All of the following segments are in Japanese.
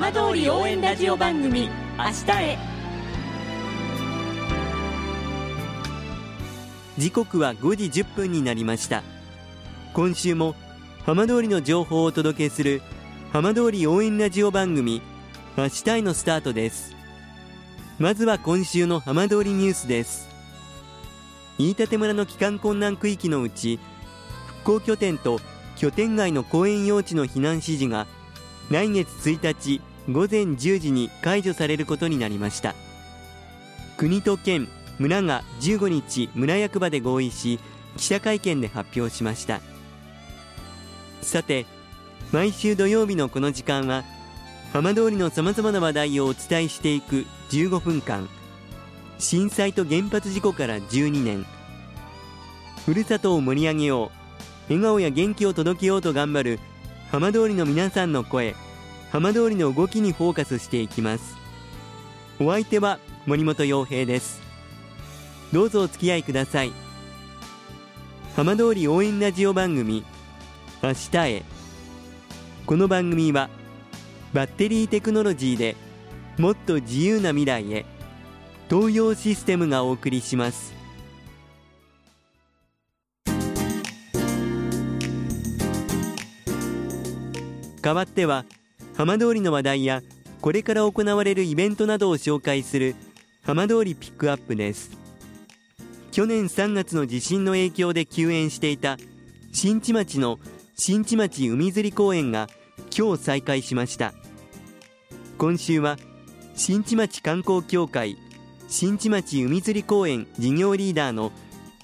浜通り応援ラジオ番組明日へ。時刻は5時10分になりました。今週も浜通りの情報をお届けする浜通り応援ラジオ番組明日へのスタートです。まずは今週の浜通りニュースです。飯舘村の帰還困難区域のうち復興拠点と拠点外の公園用地の避難指示が来月1日午前10時に解除されることになりました。国と県村が15日村役場で合意し記者会見で発表しました。さて毎週土曜日のこの時間は浜通りのさまざまな話題をお伝えしていく15分間。震災と原発事故から12年。ふるさとを盛り上げよう。笑顔や元気を届けようと頑張る浜通りの皆さんの声。浜通りの動きにフォーカスしていきます。お相手は森本洋平です。どうぞお付き合いください。浜通り応援ラジオ番組明日へ。この番組はバッテリーテクノロジーでもっと自由な未来へ東洋システムがお送りします。代わっては浜通りの話題やこれから行われるイベントなどを紹介する浜通りピックアップです。去年3月の地震の影響で休園していた新地町の新地町海釣り公園が今日再開しました。今週は新地町観光協会新地町海釣り公園事業リーダーの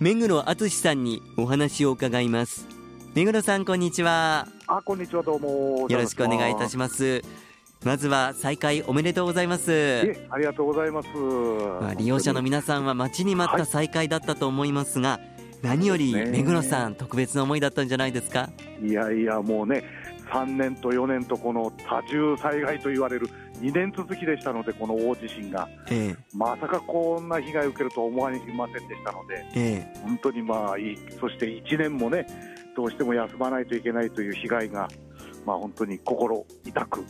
目黒敦さんにお話を伺います。目黒さんこんにちは。あこんにちはどうも。よろしくお願いいたします。まずは再開おめでとうございます。えありがとうございます、まあ、利用者の皆さんは待ちに待った再開だったと思いますが、はい、何より目黒さん特別な思いだったんじゃないですか？いやいやもうね3年と4年とこの多重災害と言われる2年続きでしたので、この大地震が、ええ、まさかこんな被害を受けるとは思われませんでしたので、え、本当にまあいい、そして1年もね、どうしても休まないといけないという被害が、まあ、本当に心痛く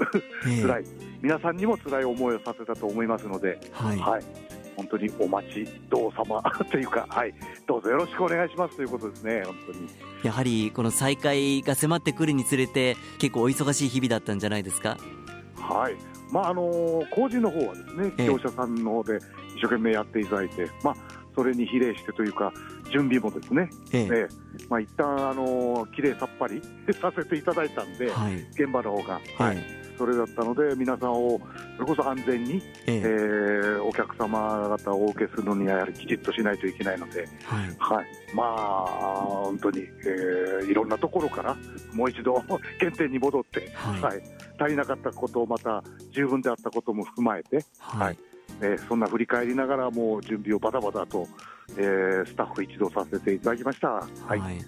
辛い、皆さんにも辛い思いをさせたと思いますので、はい、はい、本当にお待ちどうさま というか、はい、どうぞよろしくお願いしますということですね、本当に。やはりこの再開が迫ってくるにつれて、結構お忙しい日々だったんじゃないですか？はい、まああの工事の方はですね、業者さんの方で一生懸命やっていただいて、まあそれに比例してというか、準備もですね、ええ。えまあ一旦あのきれいさっぱり させていただいたんで、はい、現場の方が、はい、それだったので、皆さんをそれこそ安全に、ええ。えー、お客様方をお受けするのにはやはりきちっとしないといけないので、はい、はい、まあ本当に、えー、いろんなところからもう一度 原点に戻って、はい、はい、足りなかったことをまた十分であったことも含まえて、はい、えー、そんな振り返りながらもう準備をバタバタと、えー、スタッフ一同させていただきました。はい、はい。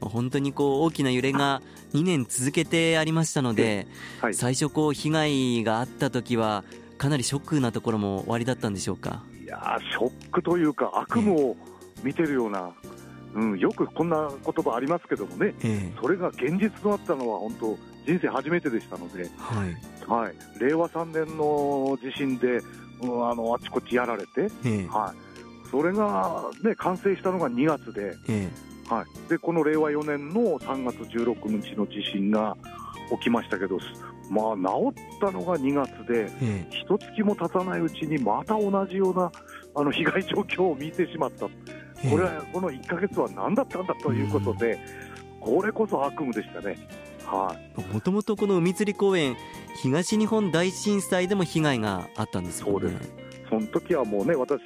本当にこう大きな揺れが 2年続けてありましたので、はい、最初こう被害があった時はかなりショックなところもおありだったんでしょうか？いやショックというか悪夢を見てるような、うん、よくこんな言葉ありますけどもね、えそれが現実となったのは本当人生初めてでしたので、はい。はい、令和3年の地震で、うん、あのあちこちやられて、えはい、それが、ね、完成したのが2月で、えはい、でこの令和4年の3月16日の地震が起きましたけど、まあ、治ったのが2月で、一月も経たないうちにまた同じようなあの被害状況を見てしまった、これはこの1か月は何だったんだということで、これこそ悪夢でしたね。もともとこの海釣り公園、東日本大震災でも被害があったんですよね。そうです。その時はもうね、私、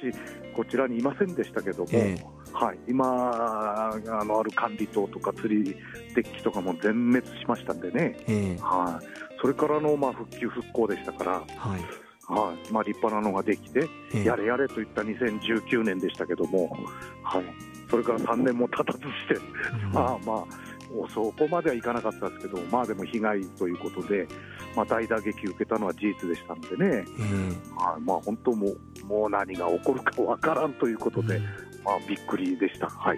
こちらにいませんでしたけども、えー、はい、今あのある管理棟とか釣りデッキとかも全滅しましたんでね、えー、はい、それからのまあ復旧・復興でしたから。はい。はい。まあ、立派なのができて、えー、やれやれといった2019年でしたけども、はい、それから3年も経たずして、うん、ま あまあ、そこまではいかなかったですけど、まあでも被害ということで、まあ、大打撃受けたのは事実でしたんでね、うん、はいまあ、本当もう、もう何が起こるかわからんということで、うん、まあ、びっくりでした。はい。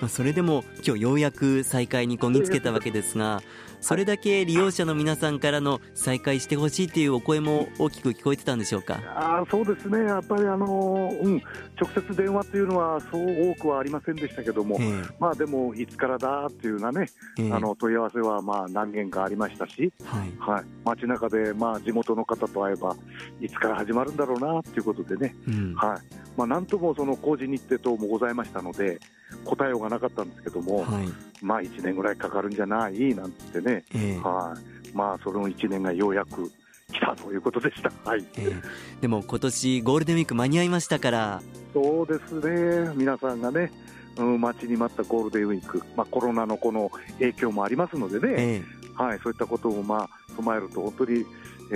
まあ、それでも今日ようやく再開にこぎつけたわけですが、それだけ利用者の皆さんからの再開してほしいというお声も大きく聞こえてたんでしょうか？あそうですね、やっぱりあの、うん、直接電話というのはそう多くはありませんでしたけども、えー、まあでも、いつからだっていうようなね、えー、あの問い合わせはまあ何件かありましたし、はい、はい、街中でまあ地元の方と会えば、いつから始まるんだろうなということでね、うん、はい。まあ、なんともその工事日程等もございましたので、答えようがなかったんですけども、はい、まあ1年ぐらいかかるんじゃない？なんてね、えー、はい。まあ、その1年がようやく来たということでした、はい。えー、でも今年ゴールデンウィーク間に合いましたから。そうですね、皆さんがね、うん、待ちに待ったゴールデンウィーク、まあ、コロナのこの影響もありますのでね、えー、はい、そういったことをまあ踏まえると、本当に、え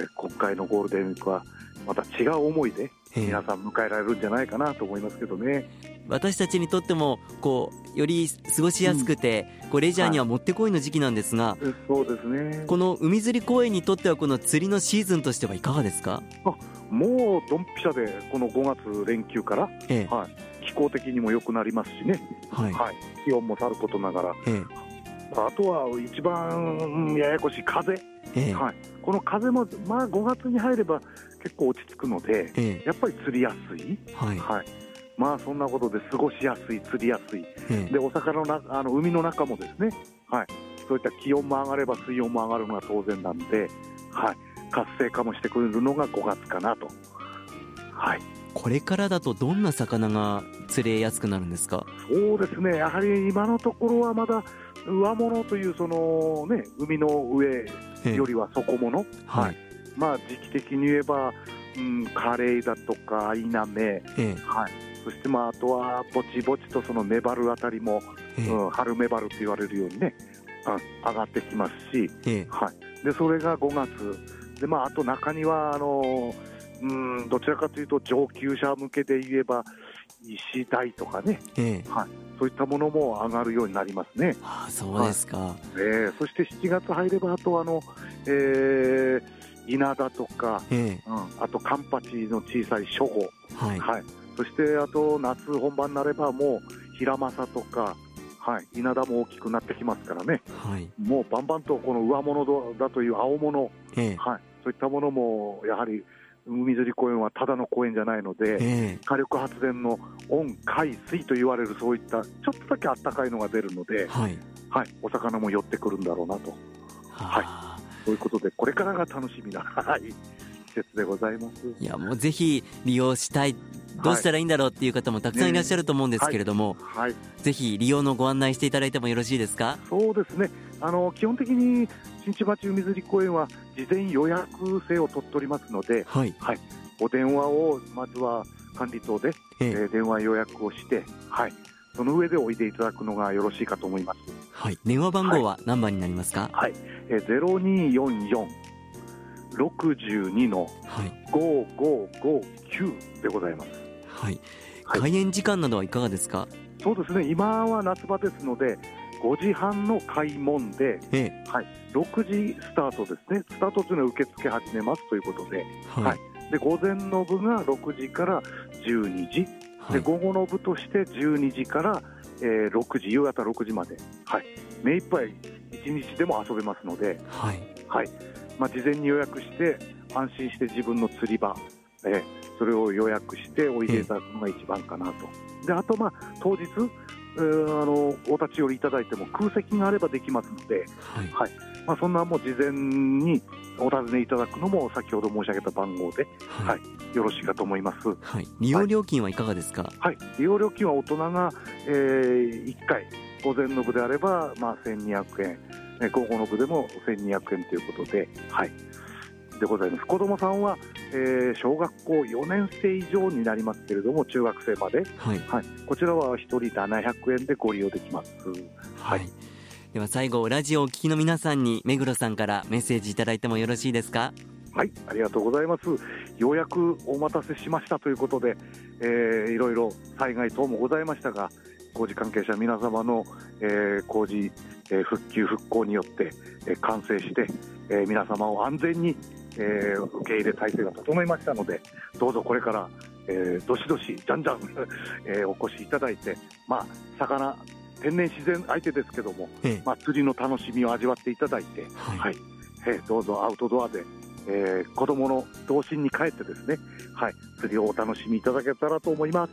ー、今回のゴールデンウィークはまた違う思いで皆さん迎えられるんじゃないかなと思いますけどね。私たちにとってもこうより過ごしやすくて、うん、こうレジャーにはもってこいの時期なんですが、はい、そうですね。この海釣り公園にとってはこの釣りのシーズンとしてはいかがですか？あもうドンピシャでこの5月連休から、ええ、はい、気候的にも良くなりますしね、はい、はい、気温もさることながら、ええ、あとは一番ややこしい風、ええ、はい、この風も、まあ、5月に入れば結構落ち着くので、ええ、やっぱり釣りやすい、はい、はい、まあそんなことで過ごしやすい、釣りやすい、え、でお魚のなあの海の中もですね、はい、そういった気温も上がれば水温も上がるのが当然なんで、はい、活性化もしてくれるのが5月かなと。はい。これからだとどんな魚が釣れやすくなるんですか？そうですね、やはり今のところはまだ上物というその、ね、海の上よりは底物、はい、まあ、時期的に言えば、うん、カレイだとかアイナメ、はい、そしてまああとはぼちぼちとそのメバルあたりも、うん、春メバルと言われるようにね上がってきますし、はい、でそれが5月。で、まあ、あと中にはあのうんどちらかというと上級者向けで言えば石鯛とかね、はい、そういったものも上がるようになりますね。あそうですか、はい、えー、そして7月入ればあとあの、えー、稲田とか、えー、うん、あとカンパチの小さい初号、はい、はい、そしてあと夏本番になればもう平正とか、はい、稲田も大きくなってきますからね、はい、もうバンバンとこの上物だという青物、えー、はい、そういったものもやはり海釣り公園はただの公園じゃないので、えー、火力発電の温海水と言われるそういったちょっとだけあったかいのが出るので、はい、はい、お魚も寄ってくるんだろうなと。はい。ということで、これからが楽しみな、はい、季節でございます。いや、もうぜひ利用したい、どうしたらいいんだろうっていう方もたくさんいらっしゃると思うんですけれども、はい、はい、ぜひ利用のご案内していただいてもよろしいですか？そうですね、あの基本的に新地町海釣り公園は事前予約制を取っておりますので、はい、はい、お電話をまずは管理棟で、ええ。ー、電話予約をして、はい、その上でおいでいただくのがよろしいかと思います。はい、電話番号は何番になりますか？はい、えゼロ二四四六十二の五五五九でございます。はい。開園時間などはいかがですか？そうですね。今は夏場ですので。5時半の開門で、ええ、はい、6時スタートですね、スタートというのは受付始めますということで、はい、はい、で午前の部が6時から12時、で午後の部として12時から、えー、6時夕方6時まで、はい、目いっぱい1日でも遊べますので、はい。はいまあ、事前に予約して安心して自分の釣り場、えー、それを予約しておいでいただくのが一番かなと。であと、まあ、当日えー、あのお立ち寄りいただいても空席があればできますので、はい、はい、まあ、そんなもう事前にお尋ねいただくのも先ほど申し上げた番号で、はい、はい、よろしいかと思います、はい、利用料金はいかがですか、はい、利用料金は大人が、えー、1回午前の部であれば、まあ、1200円午後の部でも1200円ということで、はい、でございます。子どもさんは、えー、小学校4年生以上になりますけれども中学生まで、はい、はい、こちらは1人700円でご利用できます。はい、はい。では最後ラジオをお聞きの皆さんに目黒さんからメッセージいただいてもよろしいですか？はい。ありがとうございます。ようやくお待たせしましたということで、えー、いろいろ災害等もございましたが工事関係者皆様の、えー、工事、えー、復旧復興によって、えー、完成して、えー、皆様を安全に、えー、受け入れ体制が整いましたのでどうぞこれからえー、どしどし、じゃんじゃん、えー、お越しいただいて、まあ、魚、天然自然相手ですけども、ええ、まあ、釣りの楽しみを味わっていただいて、はい、はい、えー、どうぞアウトドアで、えー、子どもの童心に帰ってですね、はい、釣りをお楽しみいただけたらと思います。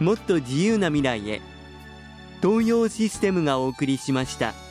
もっと自由な未来へ東洋システムがお送りしました。